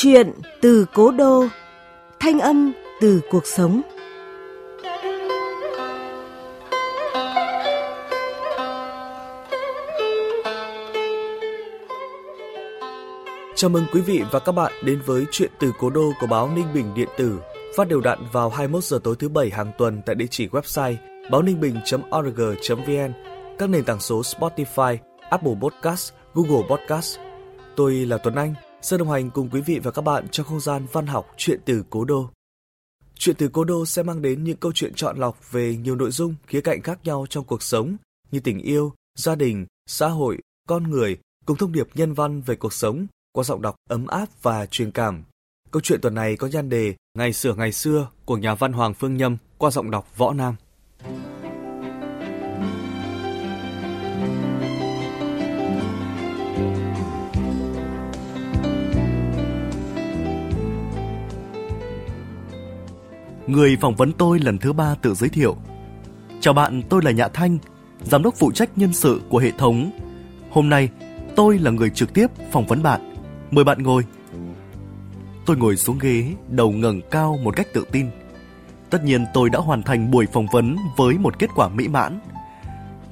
Chuyện từ cố đô, thanh âm từ cuộc sống. Chào mừng quý vị và các bạn đến với chuyện từ cố đô của báo Ninh Bình điện tử, phát đều đặn vào 21 giờ tối thứ bảy hàng tuần tại địa chỉ website báo ninh bình.org.vn, các nền tảng số Spotify, Apple Podcast, Google Podcast. Tôi là Tuấn Anh, sẽ đồng hành cùng quý vị và các bạn trong không gian văn học chuyện từ cố đô. Chuyện từ cố đô sẽ mang đến những câu chuyện chọn lọc về nhiều nội dung, khía cạnh khác nhau trong cuộc sống như tình yêu, gia đình, xã hội, con người, cùng thông điệp nhân văn về cuộc sống qua giọng đọc ấm áp và truyền cảm. Câu chuyện tuần này có nhan đề Ngày sửa ngày xưa của nhà văn Hoàng Phương Nhâm qua giọng đọc Võ Nam. Người phỏng vấn tôi lần thứ ba tự giới thiệu. Chào bạn, tôi là Nhã Thanh, giám đốc phụ trách nhân sự của hệ thống. Hôm nay, tôi là người trực tiếp phỏng vấn bạn. Mời bạn ngồi. Tôi ngồi xuống ghế, đầu ngẩng cao một cách tự tin. Tất nhiên tôi đã hoàn thành buổi phỏng vấn với một kết quả mỹ mãn.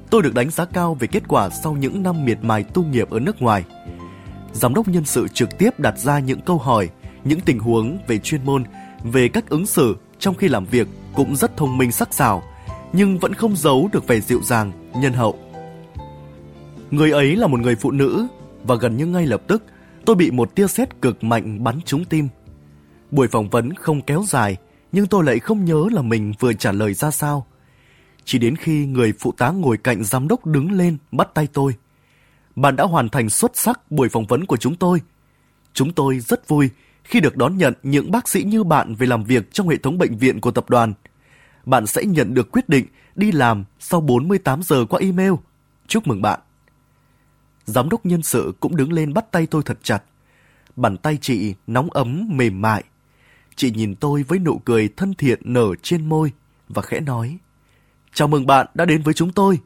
Tôi được đánh giá cao về kết quả sau những năm miệt mài tu nghiệp ở nước ngoài. Giám đốc nhân sự trực tiếp đặt ra những câu hỏi, những tình huống về chuyên môn, về cách ứng xử trong khi làm việc cũng rất thông minh sắc sảo, nhưng vẫn không giấu được vẻ dịu dàng, nhân hậu. Người ấy là một người phụ nữ và gần như ngay lập tức tôi bị một tia sét cực mạnh bắn trúng tim. Buổi phỏng vấn không kéo dài, nhưng tôi lại không nhớ là mình vừa trả lời ra sao. Chỉ đến khi người phụ tá ngồi cạnh giám đốc đứng lên bắt tay tôi. Bạn đã hoàn thành xuất sắc buổi phỏng vấn của chúng tôi. Chúng tôi rất vui khi được đón nhận những bác sĩ như bạn về làm việc trong hệ thống bệnh viện của tập đoàn. Bạn sẽ nhận được quyết định đi làm sau 48 giờ qua email. Chúc mừng bạn. Giám đốc nhân sự cũng đứng lên bắt tay tôi thật chặt. Bàn tay chị nóng ấm, mềm mại. Chị nhìn tôi với nụ cười thân thiện nở trên môi và khẽ nói, Chào mừng bạn đã đến với chúng tôi.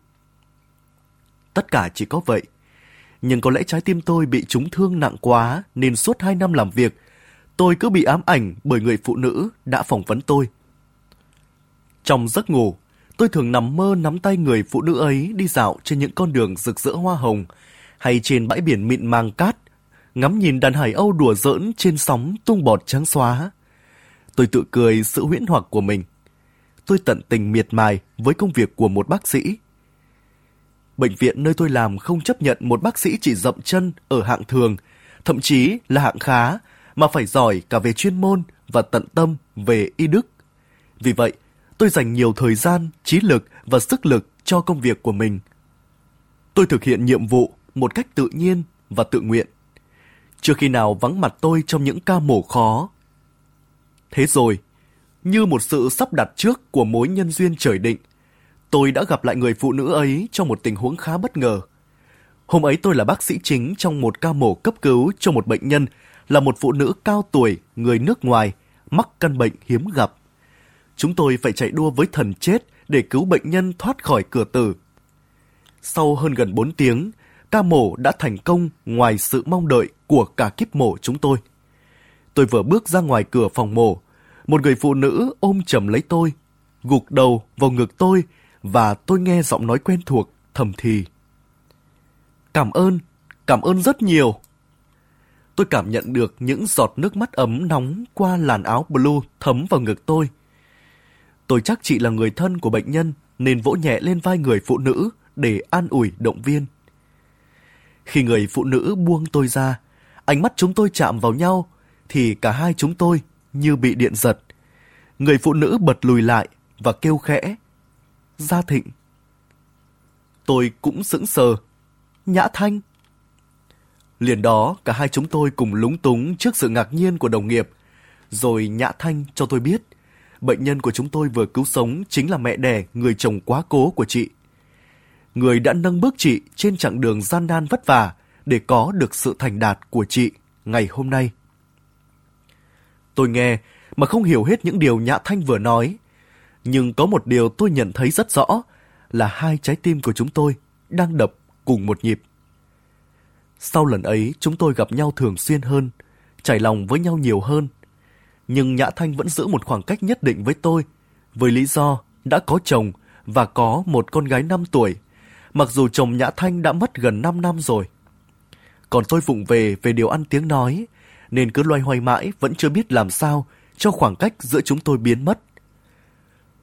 Tất cả chỉ có vậy. Nhưng có lẽ trái tim tôi bị trúng thương nặng quá nên suốt hai năm làm việc tôi cứ bị ám ảnh bởi người phụ nữ đã phỏng vấn tôi. Trong giấc ngủ, tôi thường nằm mơ nắm tay người phụ nữ ấy đi dạo trên những con đường rực rỡ hoa hồng hay trên bãi biển mịn màng cát, ngắm nhìn đàn hải âu đùa giỡn trên sóng tung bọt trắng xóa. Tôi tự cười sự huyễn hoặc của mình. Tôi tận tình miệt mài với công việc của một bác sĩ. Bệnh viện nơi tôi làm không chấp nhận một bác sĩ chỉ dậm chân ở hạng thường, thậm chí là hạng khá mà phải giỏi cả về chuyên môn và tận tâm về y đức. Vì vậy, tôi dành nhiều thời gian, trí lực và sức lực cho công việc của mình. Tôi thực hiện nhiệm vụ một cách tự nhiên và tự nguyện. Chưa khi nào vắng mặt tôi trong những ca mổ khó. Thế rồi, như một sự sắp đặt trước của mối nhân duyên trời định, tôi đã gặp lại người phụ nữ ấy trong một tình huống khá bất ngờ. Hôm ấy tôi là bác sĩ chính trong một ca mổ cấp cứu cho một bệnh nhân là một phụ nữ cao tuổi, người nước ngoài, mắc căn bệnh hiếm gặp. Chúng tôi phải chạy đua với thần chết để cứu bệnh nhân thoát khỏi cửa tử. Sau hơn gần 4 tiếng, ca mổ đã thành công ngoài sự mong đợi của cả kiếp mổ chúng tôi. Tôi vừa bước ra ngoài cửa phòng mổ, một người phụ nữ ôm chầm lấy tôi, gục đầu vào ngực tôi và tôi nghe giọng nói quen thuộc thầm thì. Cảm ơn, cảm ơn rất nhiều tôi cảm nhận được những giọt nước mắt ấm nóng qua làn áo blue thấm vào ngực tôi. Tôi chắc chị là người thân của bệnh nhân nên vỗ nhẹ lên vai người phụ nữ để an ủi động viên. Khi người phụ nữ buông tôi ra, ánh mắt chúng tôi chạm vào nhau thì cả hai chúng tôi như bị điện giật. Người phụ nữ bật lùi lại và kêu khẽ. Gia Thịnh. Tôi cũng sững sờ. Nhã Thanh. Liền đó, cả hai chúng tôi cùng lúng túng trước sự ngạc nhiên của đồng nghiệp. Rồi Nhã Thanh cho tôi biết, bệnh nhân của chúng tôi vừa cứu sống chính là mẹ đẻ người chồng quá cố của chị. Người đã nâng bước chị trên chặng đường gian nan vất vả để có được sự thành đạt của chị ngày hôm nay. Tôi nghe mà không hiểu hết những điều Nhã Thanh vừa nói. Nhưng có một điều tôi nhận thấy rất rõ là hai trái tim của chúng tôi đang đập cùng một nhịp. Sau lần ấy, chúng tôi gặp nhau thường xuyên hơn. trải lòng với nhau nhiều hơn. Nhưng Nhã Thanh vẫn giữ một khoảng cách nhất định với tôi, với lý do đã có chồng và có một con gái 5 tuổi, mặc dù chồng Nhã Thanh đã mất gần 5 năm rồi. Còn tôi vụng về về điều ăn tiếng nói, nên cứ loay hoay mãi vẫn chưa biết làm sao cho khoảng cách giữa chúng tôi biến mất.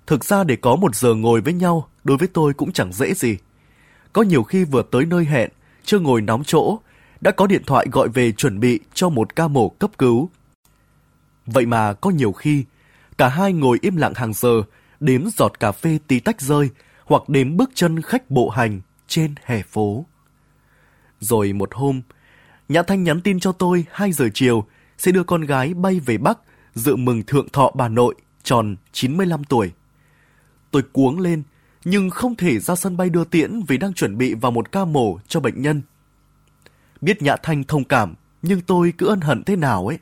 Thực ra để có một giờ ngồi với nhau đối với tôi cũng chẳng dễ gì. Có nhiều khi vừa tới nơi hẹn, chưa ngồi nóng chỗ, đã có điện thoại gọi về chuẩn bị cho một ca mổ cấp cứu. Vậy mà có nhiều khi, cả hai ngồi im lặng hàng giờ, đếm giọt cà phê tí tách rơi hoặc đếm bước chân khách bộ hành trên hè phố. Rồi một hôm, Nhã Thanh nhắn tin cho tôi 2 giờ chiều sẽ đưa con gái bay về Bắc dự mừng thượng thọ bà nội tròn 95 tuổi. Tôi cuống lên, nhưng không thể ra sân bay đưa tiễn vì đang chuẩn bị vào một ca mổ cho bệnh nhân. Biết Nhã Thanh thông cảm, nhưng tôi cứ ân hận thế nào ấy.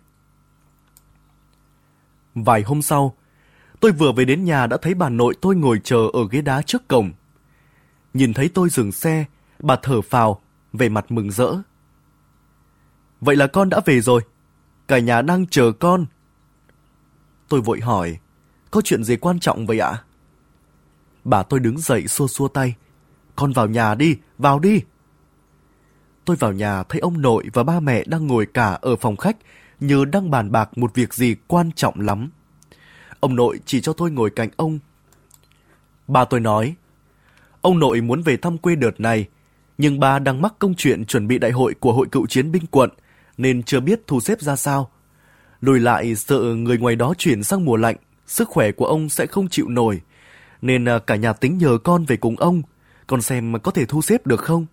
Vài hôm sau, tôi vừa về đến nhà đã thấy bà nội tôi ngồi chờ ở ghế đá trước cổng. Nhìn thấy tôi dừng xe, bà thở phào, về mặt mừng rỡ. Vậy là con đã về rồi. Cả nhà đang chờ con. Tôi vội hỏi, có chuyện gì quan trọng vậy ạ? Bà tôi đứng dậy xua xua tay. Con vào nhà đi, vào đi. Tôi vào nhà thấy ông nội và ba mẹ đang ngồi cả ở phòng khách như đang bàn bạc một việc gì quan trọng lắm. Ông nội chỉ cho tôi ngồi cạnh ông. Ba tôi nói, ông nội muốn về thăm quê đợt này, nhưng ba đang mắc công chuyện chuẩn bị đại hội của hội cựu chiến binh quận, nên chưa biết thu xếp ra sao. Lùi lại sợ người ngoài đó chuyển sang mùa lạnh, sức khỏe của ông sẽ không chịu nổi, nên à, cả nhà tính nhờ con về cùng ông, con xem có thể thu xếp được không.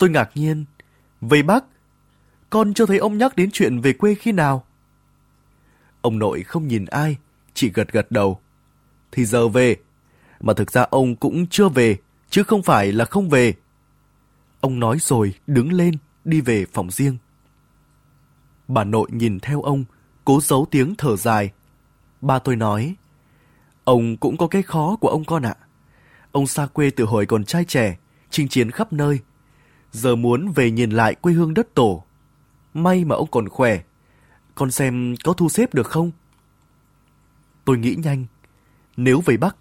Tôi ngạc nhiên, về bác, con chưa thấy ông nhắc đến chuyện về quê khi nào. Ông nội không nhìn ai, chỉ gật gật đầu. Thì giờ về, mà thực ra ông cũng chưa về, chứ không phải là không về. Ông nói rồi đứng lên, đi về phòng riêng. Bà nội nhìn theo ông, cố giấu tiếng thở dài. Ba tôi nói, ông cũng có cái khó của ông con ạ. Ông xa quê từ hồi còn trai trẻ, chinh chiến khắp nơi. Giờ muốn về nhìn lại quê hương đất tổ. May mà ông còn khỏe. Con xem có thu xếp được không? Tôi nghĩ nhanh. Nếu về Bắc,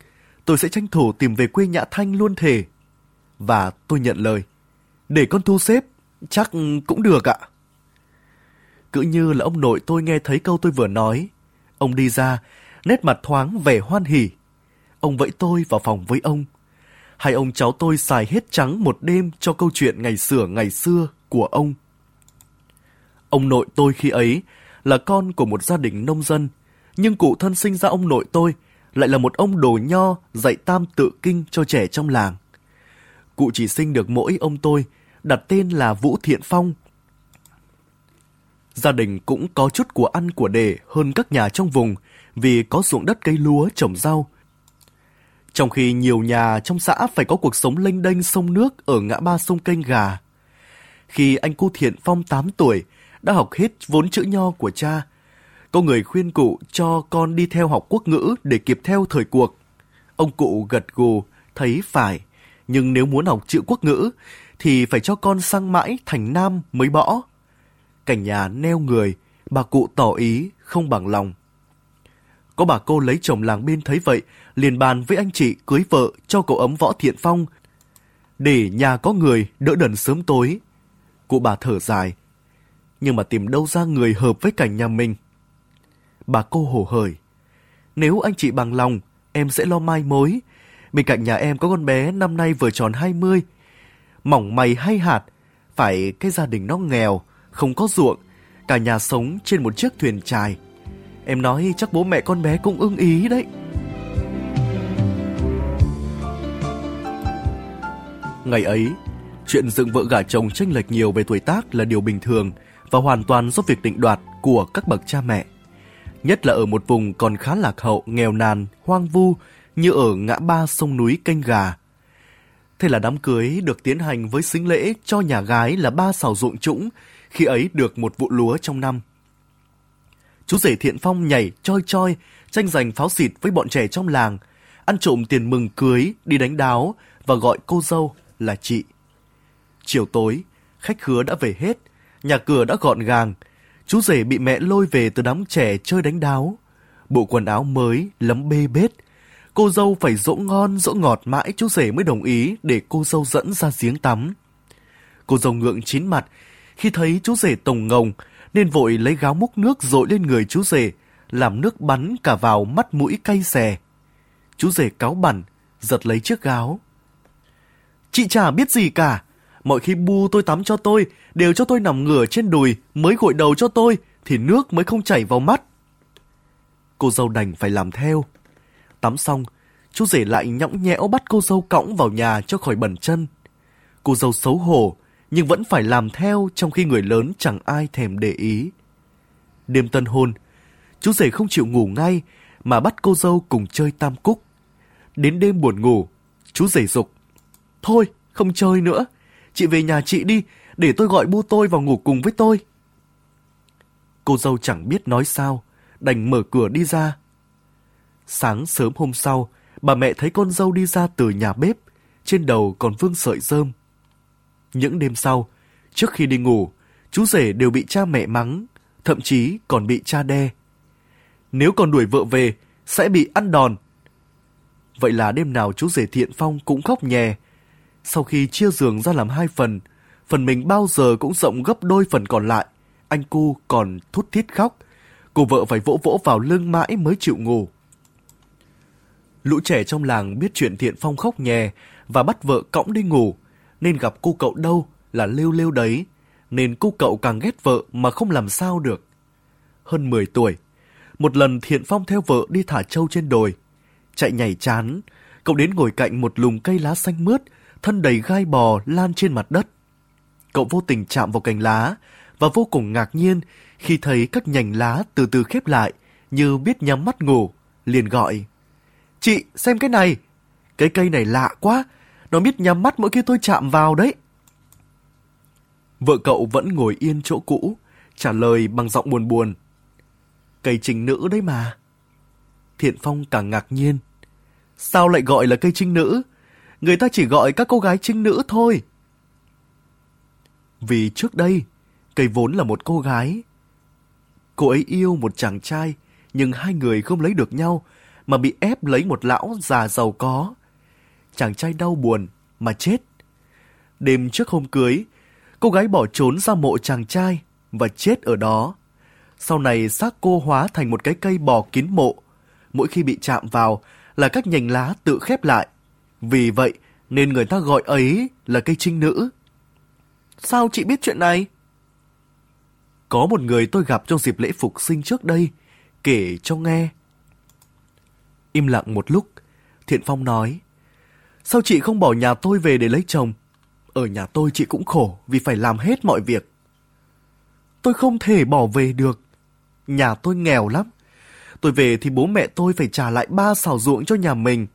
tôi sẽ tranh thủ tìm về quê Nhã Thanh luôn thể. Và tôi nhận lời. Để con thu xếp, chắc cũng được ạ. Cứ như là ông nội tôi nghe thấy câu tôi vừa nói. Ông đi ra, nét mặt thoáng vẻ hoan hỉ. Ông vẫy tôi vào phòng với ông. Hai ông cháu tôi xài hết trắng một đêm cho câu chuyện ngày xưa ngày xưa của ông. Ông nội tôi khi ấy là con của một gia đình nông dân, nhưng cụ thân sinh ra ông nội tôi lại là một ông đồ nho dạy tam tự kinh cho trẻ trong làng. Cụ chỉ sinh được mỗi ông tôi, đặt tên là Vũ Thiện Phong Gia đình cũng có chút của ăn của để hơn các nhà trong vùng vì có ruộng đất cây lúa trồng rau. Trong khi nhiều nhà trong xã phải có cuộc sống lênh đênh sông nước ở ngã ba sông kênh gà. Khi anh cô Thiện Phong 8 tuổi đã học hết vốn chữ nho của cha, có người khuyên cụ cho con đi theo học quốc ngữ để kịp theo thời cuộc. Ông cụ gật gù, thấy phải, nhưng nếu muốn học chữ quốc ngữ thì phải cho con sang mãi thành nam mới bỏ cảnh nhà neo người, bà cụ tỏ ý không bằng lòng. Có bà cô lấy chồng làng bên thấy vậy, liền bàn với anh chị cưới vợ cho cậu ấm võ thiện phong, để nhà có người đỡ đần sớm tối. Cụ bà thở dài, nhưng mà tìm đâu ra người hợp với cảnh nhà mình. Bà cô hổ hởi, nếu anh chị bằng lòng, em sẽ lo mai mối. Bên cạnh nhà em có con bé năm nay vừa tròn 20. Mỏng mày hay hạt, phải cái gia đình nó nghèo, không có ruộng, cả nhà sống trên một chiếc thuyền trài. Em nói chắc bố mẹ con bé cũng ưng ý đấy. Ngày ấy, chuyện dựng vợ gả chồng tranh lệch nhiều về tuổi tác là điều bình thường và hoàn toàn do việc định đoạt của các bậc cha mẹ. Nhất là ở một vùng còn khá lạc hậu, nghèo nàn, hoang vu như ở ngã ba sông núi Canh Gà. Thế là đám cưới được tiến hành với xính lễ cho nhà gái là ba xào ruộng trũng khi ấy được một vụ lúa trong năm. Chú rể Thiện Phong nhảy choi choi, tranh giành pháo xịt với bọn trẻ trong làng, ăn trộm tiền mừng cưới, đi đánh đáo và gọi cô dâu là chị. Chiều tối, khách khứa đã về hết, nhà cửa đã gọn gàng. Chú rể bị mẹ lôi về từ đám trẻ chơi đánh đáo. Bộ quần áo mới, lấm bê bết. Cô dâu phải dỗ ngon, dỗ ngọt mãi chú rể mới đồng ý để cô dâu dẫn ra giếng tắm. Cô dâu ngượng chín mặt khi thấy chú rể tổng ngồng nên vội lấy gáo múc nước dội lên người chú rể, làm nước bắn cả vào mắt mũi cay xè. Chú rể cáo bẩn, giật lấy chiếc gáo. Chị chả biết gì cả. Mọi khi bu tôi tắm cho tôi, đều cho tôi nằm ngửa trên đùi, mới gội đầu cho tôi, thì nước mới không chảy vào mắt. Cô dâu đành phải làm theo. Tắm xong, chú rể lại nhõng nhẽo bắt cô dâu cõng vào nhà cho khỏi bẩn chân. Cô dâu xấu hổ, nhưng vẫn phải làm theo trong khi người lớn chẳng ai thèm để ý. Đêm tân hôn, chú rể không chịu ngủ ngay mà bắt cô dâu cùng chơi tam cúc. Đến đêm buồn ngủ, chú rể dục. Thôi, không chơi nữa. Chị về nhà chị đi, để tôi gọi bu tôi vào ngủ cùng với tôi. Cô dâu chẳng biết nói sao, đành mở cửa đi ra. Sáng sớm hôm sau, bà mẹ thấy con dâu đi ra từ nhà bếp, trên đầu còn vương sợi rơm. Những đêm sau, trước khi đi ngủ, chú rể đều bị cha mẹ mắng, thậm chí còn bị cha đe. Nếu còn đuổi vợ về, sẽ bị ăn đòn. Vậy là đêm nào chú rể Thiện Phong cũng khóc nhè. Sau khi chia giường ra làm hai phần, phần mình bao giờ cũng rộng gấp đôi phần còn lại. Anh cu còn thút thít khóc. Cô vợ phải vỗ vỗ vào lưng mãi mới chịu ngủ. Lũ trẻ trong làng biết chuyện Thiện Phong khóc nhè và bắt vợ cõng đi ngủ, nên gặp cô cậu đâu là lêu lêu đấy, nên cô cậu càng ghét vợ mà không làm sao được. Hơn 10 tuổi, một lần Thiện Phong theo vợ đi thả trâu trên đồi. Chạy nhảy chán, cậu đến ngồi cạnh một lùm cây lá xanh mướt, thân đầy gai bò lan trên mặt đất. Cậu vô tình chạm vào cành lá và vô cùng ngạc nhiên khi thấy các nhành lá từ từ khép lại như biết nhắm mắt ngủ, liền gọi. Chị, xem cái này! Cái cây này lạ quá, nó biết nhắm mắt mỗi khi tôi chạm vào đấy. Vợ cậu vẫn ngồi yên chỗ cũ, trả lời bằng giọng buồn buồn. Cây trinh nữ đấy mà. Thiện Phong càng ngạc nhiên. Sao lại gọi là cây trinh nữ? Người ta chỉ gọi các cô gái trinh nữ thôi. Vì trước đây, cây vốn là một cô gái. Cô ấy yêu một chàng trai, nhưng hai người không lấy được nhau, mà bị ép lấy một lão già giàu có chàng trai đau buồn mà chết. Đêm trước hôm cưới, cô gái bỏ trốn ra mộ chàng trai và chết ở đó. Sau này xác cô hóa thành một cái cây bò kín mộ. Mỗi khi bị chạm vào là các nhành lá tự khép lại. Vì vậy nên người ta gọi ấy là cây trinh nữ. Sao chị biết chuyện này? Có một người tôi gặp trong dịp lễ phục sinh trước đây, kể cho nghe. Im lặng một lúc, Thiện Phong nói. Sao chị không bỏ nhà tôi về để lấy chồng? Ở nhà tôi chị cũng khổ vì phải làm hết mọi việc. Tôi không thể bỏ về được. Nhà tôi nghèo lắm. Tôi về thì bố mẹ tôi phải trả lại ba xào ruộng cho nhà mình.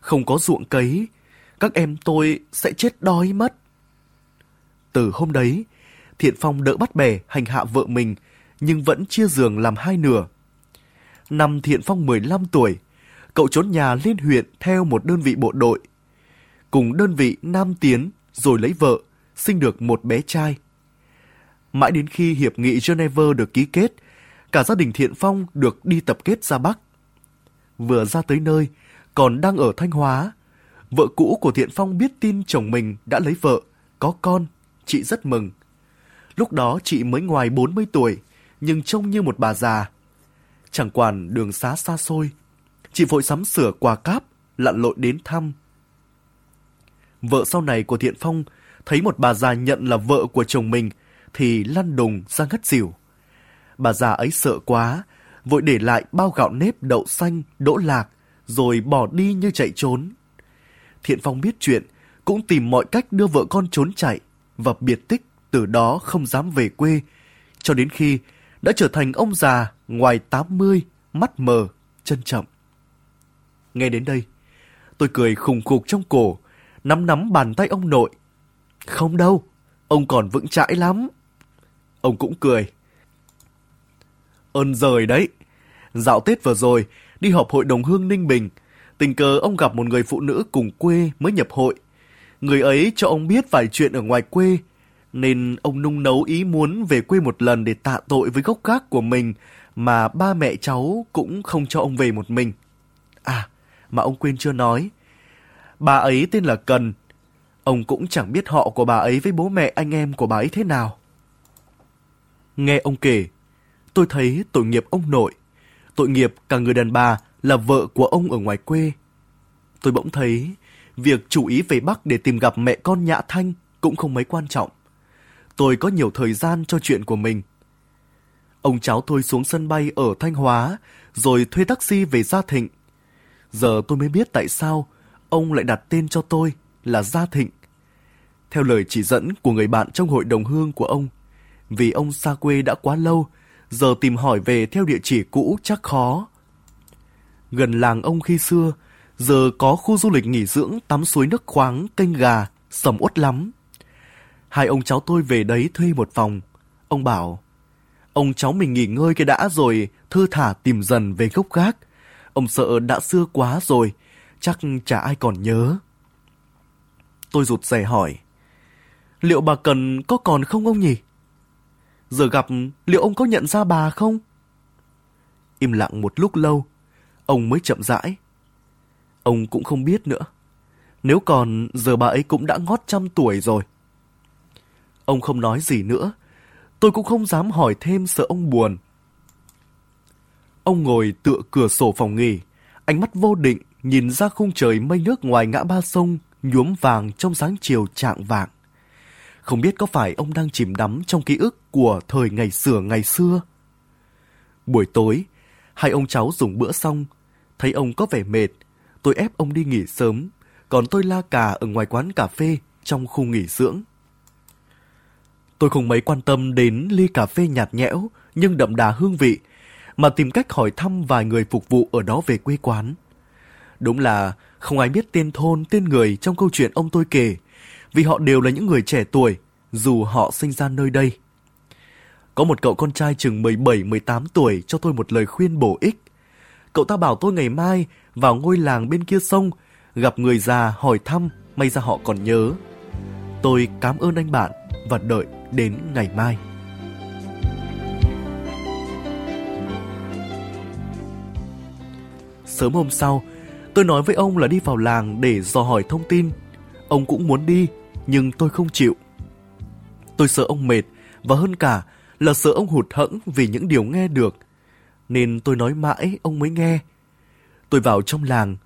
Không có ruộng cấy, các em tôi sẽ chết đói mất. Từ hôm đấy, Thiện Phong đỡ bắt bè hành hạ vợ mình, nhưng vẫn chia giường làm hai nửa. Năm Thiện Phong 15 tuổi, cậu trốn nhà lên huyện theo một đơn vị bộ đội cùng đơn vị Nam Tiến rồi lấy vợ, sinh được một bé trai. Mãi đến khi Hiệp nghị Geneva được ký kết, cả gia đình Thiện Phong được đi tập kết ra Bắc. Vừa ra tới nơi, còn đang ở Thanh Hóa, vợ cũ của Thiện Phong biết tin chồng mình đã lấy vợ, có con, chị rất mừng. Lúc đó chị mới ngoài 40 tuổi, nhưng trông như một bà già. Chẳng quản đường xá xa xôi, chị vội sắm sửa quà cáp, lặn lội đến thăm, vợ sau này của Thiện Phong thấy một bà già nhận là vợ của chồng mình thì lăn đùng ra ngất xỉu. Bà già ấy sợ quá, vội để lại bao gạo nếp đậu xanh, đỗ lạc, rồi bỏ đi như chạy trốn. Thiện Phong biết chuyện, cũng tìm mọi cách đưa vợ con trốn chạy và biệt tích từ đó không dám về quê, cho đến khi đã trở thành ông già ngoài 80, mắt mờ, chân chậm. Nghe đến đây, tôi cười khùng khục trong cổ, nắm nắm bàn tay ông nội. Không đâu, ông còn vững chãi lắm. Ông cũng cười. Ơn rời đấy. Dạo Tết vừa rồi, đi họp hội đồng hương Ninh Bình, tình cờ ông gặp một người phụ nữ cùng quê mới nhập hội. Người ấy cho ông biết vài chuyện ở ngoài quê, nên ông nung nấu ý muốn về quê một lần để tạ tội với gốc gác của mình mà ba mẹ cháu cũng không cho ông về một mình. À, mà ông quên chưa nói. Bà ấy tên là Cần. Ông cũng chẳng biết họ của bà ấy với bố mẹ anh em của bà ấy thế nào. Nghe ông kể, tôi thấy tội nghiệp ông nội, tội nghiệp cả người đàn bà là vợ của ông ở ngoài quê. Tôi bỗng thấy việc chủ ý về Bắc để tìm gặp mẹ con Nhã Thanh cũng không mấy quan trọng. Tôi có nhiều thời gian cho chuyện của mình. Ông cháu tôi xuống sân bay ở Thanh Hóa, rồi thuê taxi về Gia Thịnh. Giờ tôi mới biết tại sao ông lại đặt tên cho tôi là Gia Thịnh. Theo lời chỉ dẫn của người bạn trong hội đồng hương của ông, vì ông xa quê đã quá lâu, giờ tìm hỏi về theo địa chỉ cũ chắc khó. Gần làng ông khi xưa, giờ có khu du lịch nghỉ dưỡng tắm suối nước khoáng, kênh gà, sầm uất lắm. Hai ông cháu tôi về đấy thuê một phòng. Ông bảo, ông cháu mình nghỉ ngơi cái đã rồi, thư thả tìm dần về gốc gác. Ông sợ đã xưa quá rồi, chắc chả ai còn nhớ. Tôi rụt rè hỏi, liệu bà Cần có còn không ông nhỉ? Giờ gặp, liệu ông có nhận ra bà không? Im lặng một lúc lâu, ông mới chậm rãi. Ông cũng không biết nữa. Nếu còn, giờ bà ấy cũng đã ngót trăm tuổi rồi. Ông không nói gì nữa. Tôi cũng không dám hỏi thêm sợ ông buồn. Ông ngồi tựa cửa sổ phòng nghỉ, ánh mắt vô định nhìn ra khung trời mây nước ngoài ngã ba sông nhuốm vàng trong sáng chiều trạng vàng. Không biết có phải ông đang chìm đắm trong ký ức của thời ngày xưa ngày xưa. Buổi tối, hai ông cháu dùng bữa xong, thấy ông có vẻ mệt, tôi ép ông đi nghỉ sớm, còn tôi la cà ở ngoài quán cà phê trong khu nghỉ dưỡng. Tôi không mấy quan tâm đến ly cà phê nhạt nhẽo nhưng đậm đà hương vị, mà tìm cách hỏi thăm vài người phục vụ ở đó về quê quán. Đúng là không ai biết tên thôn, tên người trong câu chuyện ông tôi kể, vì họ đều là những người trẻ tuổi, dù họ sinh ra nơi đây. Có một cậu con trai chừng 17-18 tuổi cho tôi một lời khuyên bổ ích. Cậu ta bảo tôi ngày mai vào ngôi làng bên kia sông, gặp người già hỏi thăm, may ra họ còn nhớ. Tôi cảm ơn anh bạn và đợi đến ngày mai. Sớm hôm sau, tôi nói với ông là đi vào làng để dò hỏi thông tin. Ông cũng muốn đi, nhưng tôi không chịu. Tôi sợ ông mệt, và hơn cả là sợ ông hụt hẫng vì những điều nghe được. Nên tôi nói mãi ông mới nghe. Tôi vào trong làng,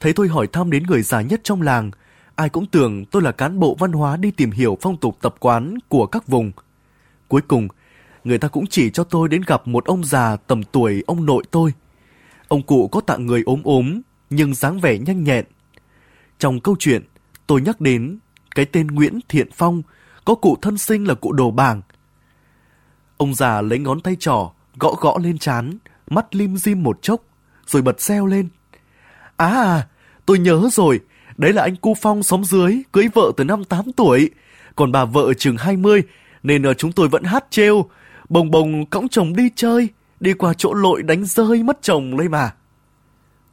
thấy tôi hỏi thăm đến người già nhất trong làng. Ai cũng tưởng tôi là cán bộ văn hóa đi tìm hiểu phong tục tập quán của các vùng. Cuối cùng, người ta cũng chỉ cho tôi đến gặp một ông già tầm tuổi ông nội tôi. Ông cụ có tạng người ốm ốm, nhưng dáng vẻ nhanh nhẹn. Trong câu chuyện, tôi nhắc đến cái tên Nguyễn Thiện Phong, có cụ thân sinh là cụ đồ bảng. Ông già lấy ngón tay trỏ, gõ gõ lên chán, mắt lim dim một chốc, rồi bật xeo lên. À, tôi nhớ rồi, đấy là anh cu Phong xóm dưới, cưới vợ từ năm 8 tuổi, còn bà vợ chừng 20, nên ở chúng tôi vẫn hát trêu, bồng bồng cõng chồng đi chơi, đi qua chỗ lội đánh rơi mất chồng lấy mà.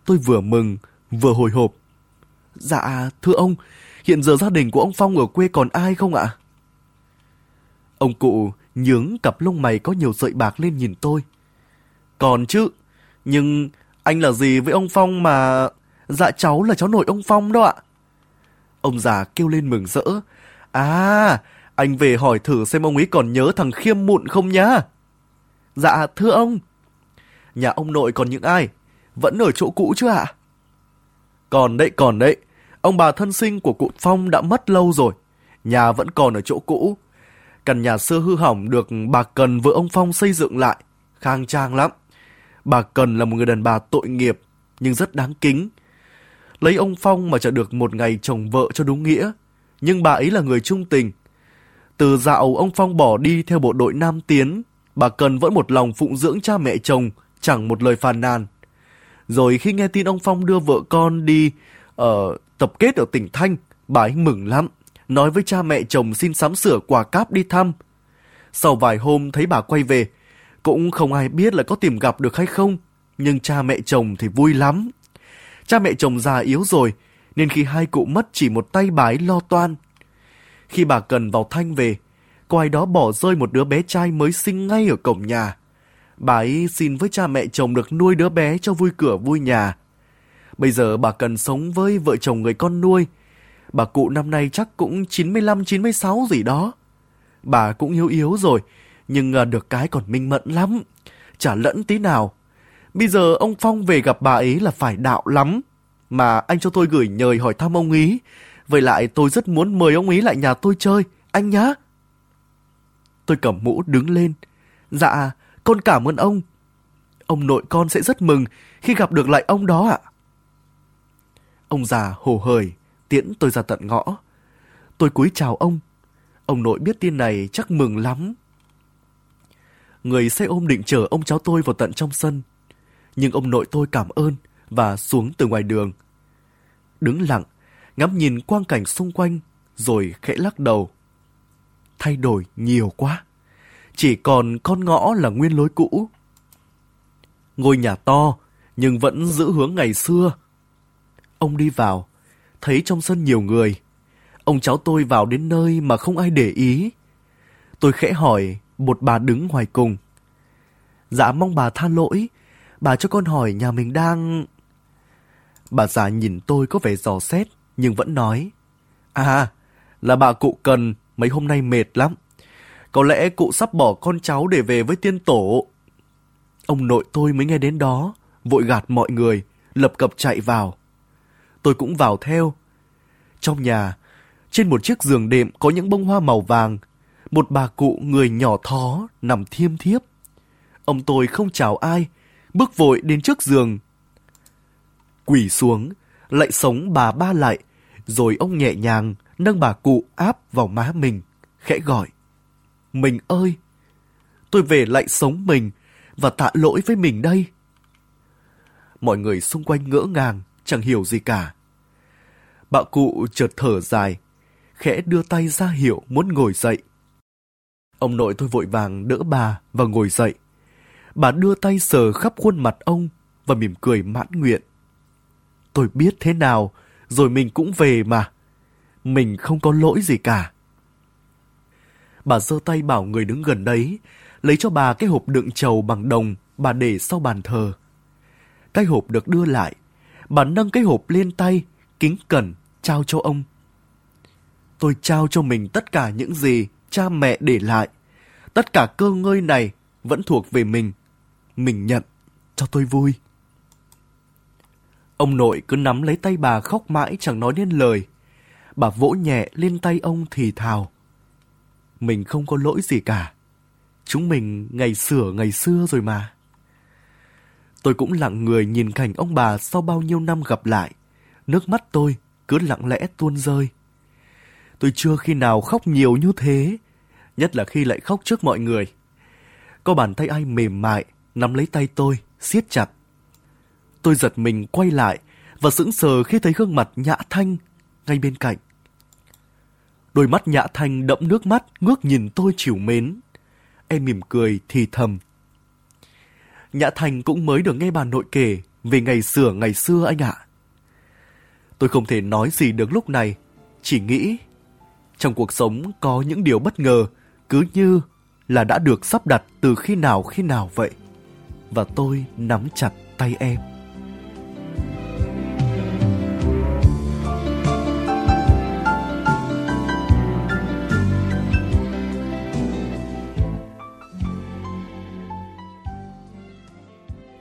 Tôi vừa mừng, vừa hồi hộp. Dạ, thưa ông, hiện giờ gia đình của ông Phong ở quê còn ai không ạ? Ông cụ nhướng cặp lông mày có nhiều sợi bạc lên nhìn tôi. Còn chứ, nhưng anh là gì với ông Phong mà... Dạ cháu là cháu nội ông Phong đó ạ. Ông già kêu lên mừng rỡ. À, anh về hỏi thử xem ông ấy còn nhớ thằng Khiêm Mụn không nhá. Dạ, thưa ông. Nhà ông nội còn những ai? Vẫn ở chỗ cũ chứ ạ? Còn đấy, còn đấy. Ông bà thân sinh của cụ Phong đã mất lâu rồi. Nhà vẫn còn ở chỗ cũ. Căn nhà xưa hư hỏng được bà Cần vợ ông Phong xây dựng lại. Khang trang lắm. Bà Cần là một người đàn bà tội nghiệp, nhưng rất đáng kính. Lấy ông Phong mà chả được một ngày chồng vợ cho đúng nghĩa. Nhưng bà ấy là người trung tình. Từ dạo ông Phong bỏ đi theo bộ đội Nam Tiến, bà Cần vẫn một lòng phụng dưỡng cha mẹ chồng, chẳng một lời phàn nàn. Rồi khi nghe tin ông Phong đưa vợ con đi ở tập kết ở tỉnh Thanh, bà ấy mừng lắm, nói với cha mẹ chồng xin sắm sửa quà cáp đi thăm. Sau vài hôm thấy bà quay về, cũng không ai biết là có tìm gặp được hay không, nhưng cha mẹ chồng thì vui lắm. Cha mẹ chồng già yếu rồi, nên khi hai cụ mất chỉ một tay bà ấy lo toan. Khi bà cần vào Thanh về, có ai đó bỏ rơi một đứa bé trai mới sinh ngay ở cổng nhà. Bà ấy xin với cha mẹ chồng được nuôi đứa bé cho vui cửa vui nhà. Bây giờ bà cần sống với vợ chồng người con nuôi. Bà cụ năm nay chắc cũng 95-96 gì đó. Bà cũng yếu yếu rồi, nhưng à, được cái còn minh mẫn lắm. Chả lẫn tí nào. Bây giờ ông Phong về gặp bà ấy là phải đạo lắm. Mà anh cho tôi gửi nhời hỏi thăm ông ý. Vậy lại tôi rất muốn mời ông ý lại nhà tôi chơi. Anh nhá. Tôi cầm mũ đứng lên. Dạ, con cảm ơn ông. Ông nội con sẽ rất mừng khi gặp được lại ông đó ạ. Ông già hồ hời tiễn tôi ra tận ngõ. Tôi cúi chào ông. Ông nội biết tin này chắc mừng lắm. Người xe ôm định chở ông cháu tôi vào tận trong sân. Nhưng ông nội tôi cảm ơn và xuống từ ngoài đường. Đứng lặng, ngắm nhìn quang cảnh xung quanh, rồi khẽ lắc đầu. Thay đổi nhiều quá. Chỉ còn con ngõ là nguyên lối cũ. Ngôi nhà to, nhưng vẫn giữ hướng ngày xưa. Ông đi vào, thấy trong sân nhiều người. Ông cháu tôi vào đến nơi mà không ai để ý. Tôi khẽ hỏi một bà đứng ngoài cùng. Dạ mong bà tha lỗi, bà cho con hỏi nhà mình đang... Bà già nhìn tôi có vẻ dò xét, nhưng vẫn nói. À, là bà cụ cần, mấy hôm nay mệt lắm. Có lẽ cụ sắp bỏ con cháu để về với tiên tổ. Ông nội tôi mới nghe đến đó, vội gạt mọi người, lập cập chạy vào. Tôi cũng vào theo. Trong nhà, trên một chiếc giường đệm có những bông hoa màu vàng, một bà cụ người nhỏ thó nằm thiêm thiếp. Ông tôi không chào ai, bước vội đến trước giường. Quỳ xuống, lại sống bà ba lại, rồi ông nhẹ nhàng nâng bà cụ áp vào má mình, khẽ gọi. Mình ơi! Tôi về lại sống mình và tạ lỗi với mình đây. Mọi người xung quanh ngỡ ngàng, chẳng hiểu gì cả. Bạo cụ chợt thở dài, khẽ đưa tay ra hiệu muốn ngồi dậy. Ông nội tôi vội vàng đỡ bà và ngồi dậy. Bà đưa tay sờ khắp khuôn mặt ông và mỉm cười mãn nguyện. Tôi biết thế nào, rồi mình cũng về mà. Mình không có lỗi gì cả. Bà giơ tay bảo người đứng gần đấy, lấy cho bà cái hộp đựng trầu bằng đồng bà để sau bàn thờ. Cái hộp được đưa lại, bà nâng cái hộp lên tay, kính cẩn, trao cho ông. Tôi trao cho mình tất cả những gì cha mẹ để lại. Tất cả cơ ngơi này vẫn thuộc về mình. Mình nhận, cho tôi vui. Ông nội cứ nắm lấy tay bà khóc mãi chẳng nói nên lời. Bà vỗ nhẹ lên tay ông thì thào. Mình không có lỗi gì cả. Chúng mình ngày sửa ngày xưa rồi mà. Tôi cũng lặng người nhìn cảnh ông bà sau bao nhiêu năm gặp lại. Nước mắt tôi cứ lặng lẽ tuôn rơi. Tôi chưa khi nào khóc nhiều như thế, nhất là khi lại khóc trước mọi người. Có bàn tay ai mềm mại, nắm lấy tay tôi, siết chặt. Tôi giật mình quay lại và sững sờ khi thấy gương mặt Nhã Thanh ngay bên cạnh. Đôi mắt Nhã Thanh đẫm nước mắt ngước nhìn tôi chiều mến. Em mỉm cười thì thầm. Nhã Thanh cũng mới được nghe bà nội kể về ngày xưa ngày xưa anh ạ. Tôi không thể nói gì được lúc này, chỉ nghĩ trong cuộc sống có những điều bất ngờ cứ như là đã được sắp đặt từ khi nào khi nào vậy. Và tôi nắm chặt tay em.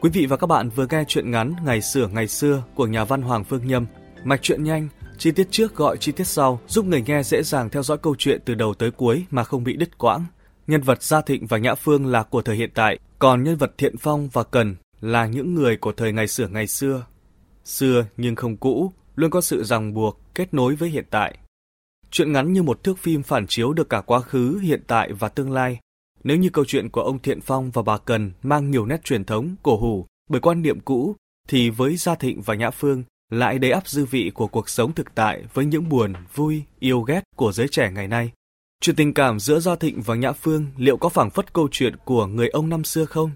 Quý vị và các bạn vừa nghe chuyện ngắn Ngày xưa ngày xưa của nhà văn Hoàng Phương Nhâm. Mạch truyện nhanh, chi tiết trước gọi chi tiết sau, giúp người nghe dễ dàng theo dõi câu chuyện từ đầu tới cuối mà không bị đứt quãng. Nhân vật Gia Thịnh và Nhã Phương là của thời hiện tại, còn nhân vật Thiện Phong và Cần là những người của thời ngày xưa ngày xưa. Xưa nhưng không cũ, luôn có sự ràng buộc, kết nối với hiện tại. Chuyện ngắn như một thước phim phản chiếu được cả quá khứ, hiện tại và tương lai, nếu như câu chuyện của ông Thiện Phong và bà Cần mang nhiều nét truyền thống, cổ hủ bởi quan niệm cũ, thì với Gia Thịnh và Nhã Phương lại đầy ắp dư vị của cuộc sống thực tại với những buồn, vui, yêu ghét của giới trẻ ngày nay. Chuyện tình cảm giữa Gia Thịnh và Nhã Phương liệu có phảng phất câu chuyện của người ông năm xưa không?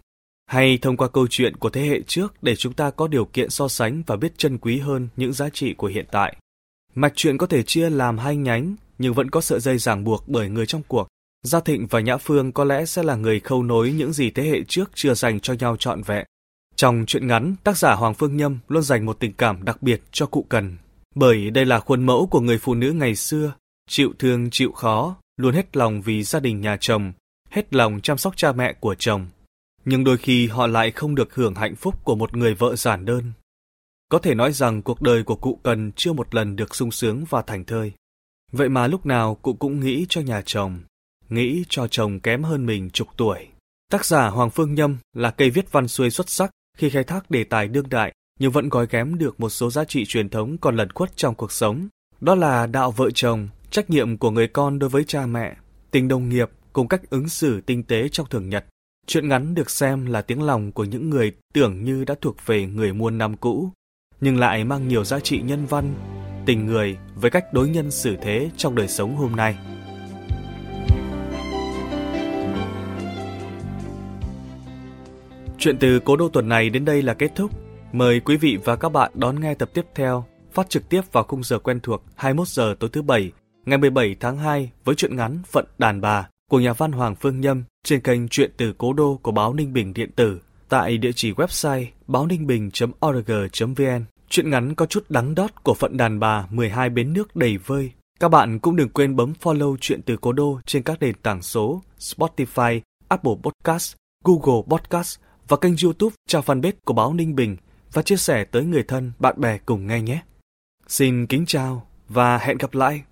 Hay thông qua câu chuyện của thế hệ trước để chúng ta có điều kiện so sánh và biết trân quý hơn những giá trị của hiện tại? Mạch chuyện có thể chia làm hai nhánh nhưng vẫn có sợi dây ràng buộc bởi người trong cuộc Gia Thịnh và Nhã Phương có lẽ sẽ là người khâu nối những gì thế hệ trước chưa dành cho nhau trọn vẹn. Trong truyện ngắn, tác giả Hoàng Phương Nhâm luôn dành một tình cảm đặc biệt cho cụ Cần. Bởi đây là khuôn mẫu của người phụ nữ ngày xưa, chịu thương chịu khó, luôn hết lòng vì gia đình nhà chồng, hết lòng chăm sóc cha mẹ của chồng. Nhưng đôi khi họ lại không được hưởng hạnh phúc của một người vợ giản đơn. Có thể nói rằng cuộc đời của cụ Cần chưa một lần được sung sướng và thành thơi. Vậy mà lúc nào cụ cũng nghĩ cho nhà chồng, nghĩ cho chồng kém hơn mình chục tuổi. Tác giả Hoàng Phương Nhâm là cây viết văn xuôi xuất sắc khi khai thác đề tài đương đại nhưng vẫn gói ghém được một số giá trị truyền thống còn lẩn khuất trong cuộc sống. Đó là đạo vợ chồng, trách nhiệm của người con đối với cha mẹ, tình đồng nghiệp cùng cách ứng xử tinh tế trong thường nhật. Chuyện ngắn được xem là tiếng lòng của những người tưởng như đã thuộc về người muôn năm cũ, nhưng lại mang nhiều giá trị nhân văn, tình người với cách đối nhân xử thế trong đời sống hôm nay. Chuyện từ cố đô tuần này đến đây là kết thúc. Mời quý vị và các bạn đón nghe tập tiếp theo, phát trực tiếp vào khung giờ quen thuộc 21 giờ tối thứ Bảy, ngày 17 tháng 2 với truyện ngắn Phận Đàn Bà của nhà văn Hoàng Phương Nhâm trên kênh Chuyện từ Cố Đô của báo Ninh Bình điện tử tại địa chỉ website báo ninh bình.org.vn. Chuyện ngắn có chút đắng đót của Phận Đàn Bà 12 bến nước đầy vơi. Các bạn cũng đừng quên bấm follow Chuyện từ Cố Đô trên các nền tảng số Spotify, Apple Podcast, Google Podcast và kênh YouTube trang fanpage của báo Ninh Bình và chia sẻ tới người thân, bạn bè cùng nghe nhé. Xin kính chào và hẹn gặp lại.